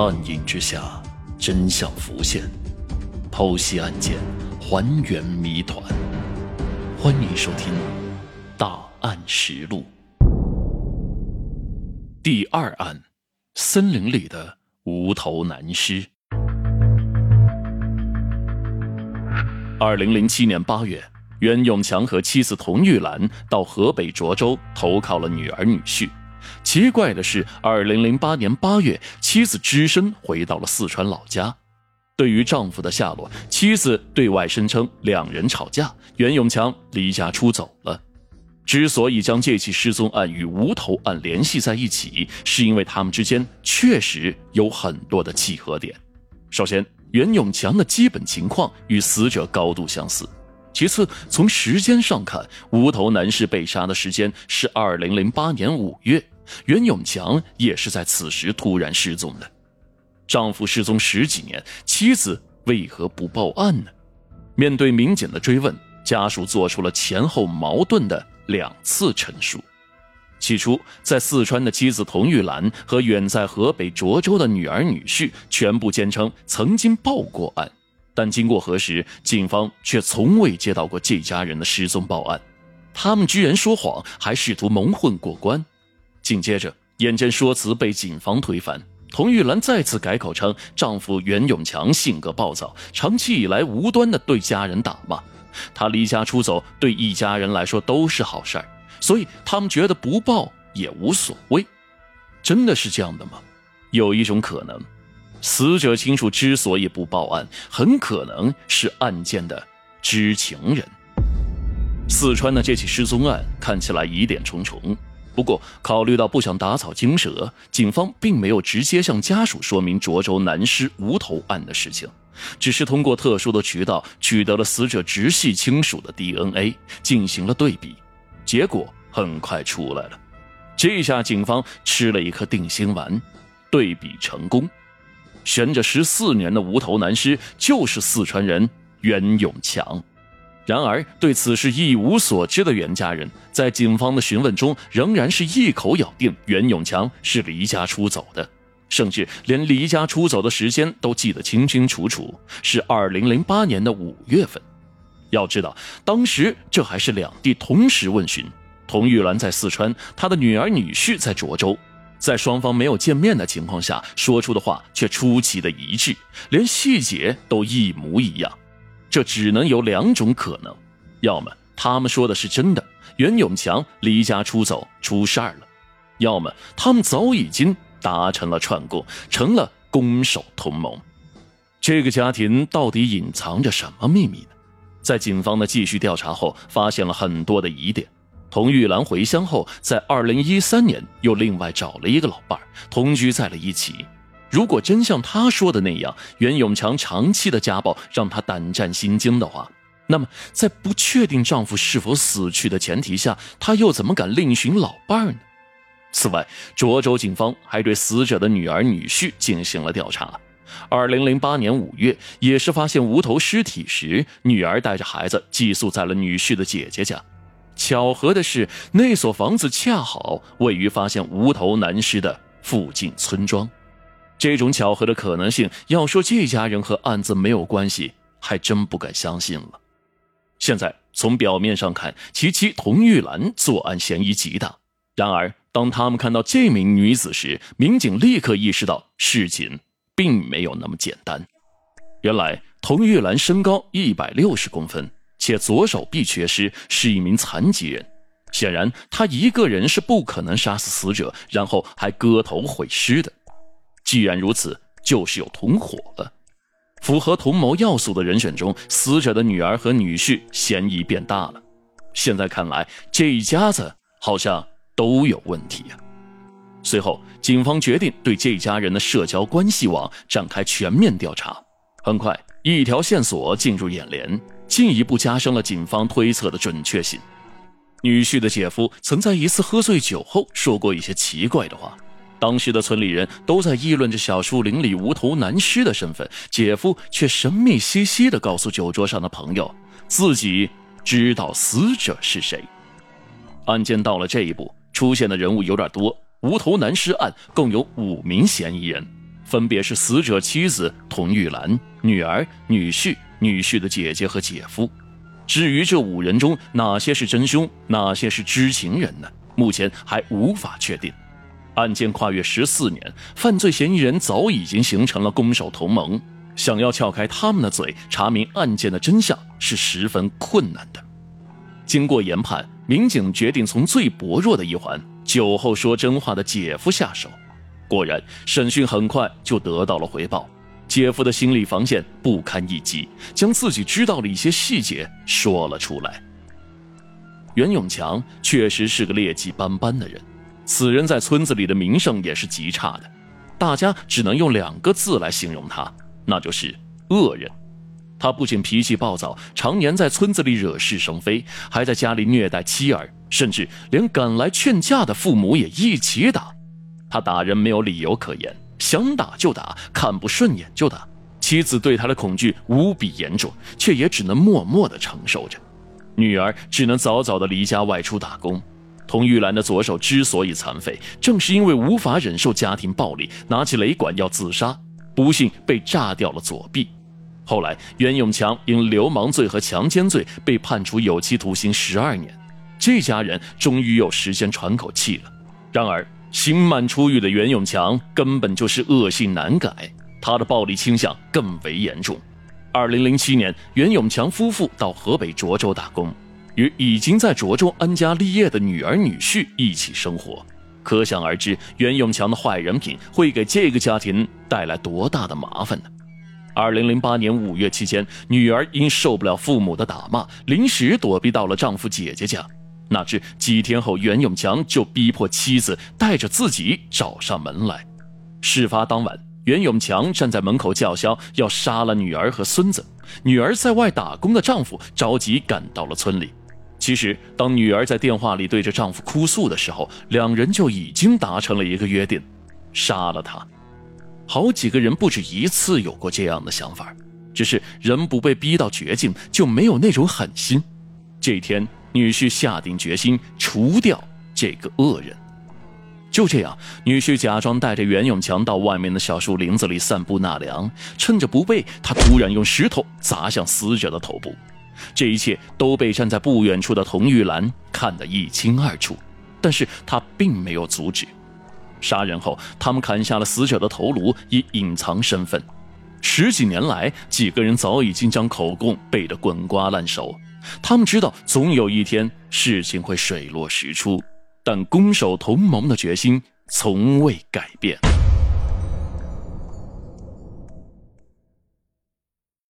暗影之下，真相浮现，剖析案件，还原谜团。欢迎收听《大案实录》第二案：森林里的无头男尸。二零零七年八月，袁永强和妻子童玉兰到河北涿州投靠了女儿女婿。奇怪的是，二零零八年八月，妻子只身回到了四川老家。对于丈夫的下落，妻子对外声称两人吵架，袁永强离家出走了。之所以将这起失踪案与无头案联系在一起，是因为他们之间确实有很多的契合点。首先，袁永强的基本情况与死者高度相似；其次，从时间上看，无头男士被杀的时间是二零零八年五月。袁永强也是在此时突然失踪的。丈夫失踪十几年，妻子为何不报案呢？面对民警的追问，家属做出了前后矛盾的两次陈述。起初，在四川的妻子童玉兰和远在河北涿州的女儿女婿全部坚称曾经报过案，但经过核实，警方却从未接到过这家人的失踪报案。他们居然说谎，还试图蒙混过关。紧接着，眼见说辞被警方推翻，童玉兰再次改口称丈夫袁永强性格暴躁，长期以来无端的对家人打骂。他离家出走对一家人来说都是好事儿，所以他们觉得不报也无所谓。真的是这样的吗？有一种可能，死者亲属之所以不报案，很可能是案件的知情人。四川的这起失踪案看起来疑点重重。不过，考虑到不想打草惊蛇，警方并没有直接向家属说明涿州男尸无头案的事情，只是通过特殊的渠道取得了死者直系亲属的 DNA 进行了对比，结果很快出来了。这下警方吃了一颗定心丸，对比成功，悬着十四年的无头男尸就是四川人袁永强。然而，对此事一无所知的袁家人，在警方的询问中，仍然是一口咬定袁永强是离家出走的，甚至连离家出走的时间都记得清清楚楚，是二零零八年的五月份。要知道，当时这还是两地同时问询，童玉兰在四川，她的女儿女婿在涿州，在双方没有见面的情况下，说出的话却出奇的一致，连细节都一模一样。这只能有两种可能，要么他们说的是真的，袁永强离家出走出事儿了；要么他们早已经达成了串供，成了攻守同盟。这个家庭到底隐藏着什么秘密呢？在警方的继续调查后，发现了很多的疑点。童玉兰回乡后，在二零一三年又另外找了一个老伴儿，同居在了一起。如果真像他说的那样，袁永强长期的家暴让他胆战心惊的话，那么在不确定丈夫是否死去的前提下，他又怎么敢另寻老伴儿呢？此外，涿州警方还对死者的女儿女婿进行了调查。二零零八年五月，也是发现无头尸体时，女儿带着孩子寄宿在了女婿的姐姐家。巧合的是，那所房子恰好位于发现无头男尸的附近村庄。这种巧合的可能性，要说这家人和案子没有关系，还真不敢相信了。现在从表面上看，其妻童玉兰作案嫌疑极大。然而，当他们看到这名女子时，民警立刻意识到事情并没有那么简单。原来，童玉兰身高一百六十公分，且左手臂缺失，是一名残疾人。显然，他一个人是不可能杀死死者，然后还割头毁尸的。既然如此，就是有同伙了。符合同谋要素的人选中，死者的女儿和女婿嫌疑变大了。现在看来，这一家子好像都有问题呀。随后，警方决定对这家人的社交关系网展开全面调查。很快，一条线索进入眼帘，进一步加深了警方推测的准确性。女婿的姐夫曾在一次喝醉酒后说过一些奇怪的话。当时的村里人都在议论着小树林里无头男尸的身份，姐夫却神秘兮兮地告诉酒桌上的朋友，自己知道死者是谁。案件到了这一步，出现的人物有点多。无头男尸案共有五名嫌疑人，分别是死者妻子童玉兰、女儿、女婿、女婿的姐姐和姐夫。至于这五人中哪些是真凶，哪些是知情人呢？目前还无法确定。案件跨越十四年，犯罪嫌疑人早已经形成了攻守同盟，想要撬开他们的嘴，查明案件的真相是十分困难的。经过研判，民警决定从最薄弱的一环——酒后说真话的姐夫下手。果然，审讯很快就得到了回报。姐夫的心理防线不堪一击，将自己知道的一些细节说了出来。袁永强确实是个劣迹斑斑的人，此人在村子里的名声也是极差的，大家只能用两个字来形容他，那就是恶人。他不仅脾气暴躁，常年在村子里惹是生非，还在家里虐待妻儿，甚至连赶来劝架的父母也一起打。他打人没有理由可言，想打就打，看不顺眼就打。妻子对他的恐惧无比严重，却也只能默默地承受着。女儿只能早早地离家外出打工。童玉兰的左手之所以残废，正是因为无法忍受家庭暴力，拿起雷管要自杀，不幸被炸掉了左臂。后来，袁永强因流氓罪和强奸罪被判处有期徒刑十二年，这家人终于有时间喘口气了。然而，刑满出狱的袁永强根本就是恶性难改，他的暴力倾向更为严重。二零零七年，袁永强夫妇到河北涿州打工，与已经在涿州安家立业的女儿女婿一起生活，可想而知，袁永强的坏人品会给这个家庭带来多大的麻烦呢？二零零八年五月期间，女儿因受不了父母的打骂，临时躲避到了丈夫姐姐家。哪知几天后，袁永强就逼迫妻子带着自己找上门来。事发当晚，袁永强站在门口叫嚣要杀了女儿和孙子。女儿在外打工的丈夫着急赶到了村里。其实，当女儿在电话里对着丈夫哭诉的时候，两人就已经达成了一个约定：杀了他。好几个人不止一次有过这样的想法，只是人不被逼到绝境就没有那种狠心。这天，女婿下定决心除掉这个恶人。就这样，女婿假装带着袁永强到外面的小树林子里散步纳凉，趁着不备，他突然用石头砸向死者的头部。这一切都被站在不远处的童玉兰看得一清二楚，但是他并没有阻止。杀人后，他们砍下了死者的头颅，以隐藏身份。十几年来，几个人早已经将口供背得滚瓜烂熟。他们知道，总有一天事情会水落石出，但攻守同盟的决心从未改变。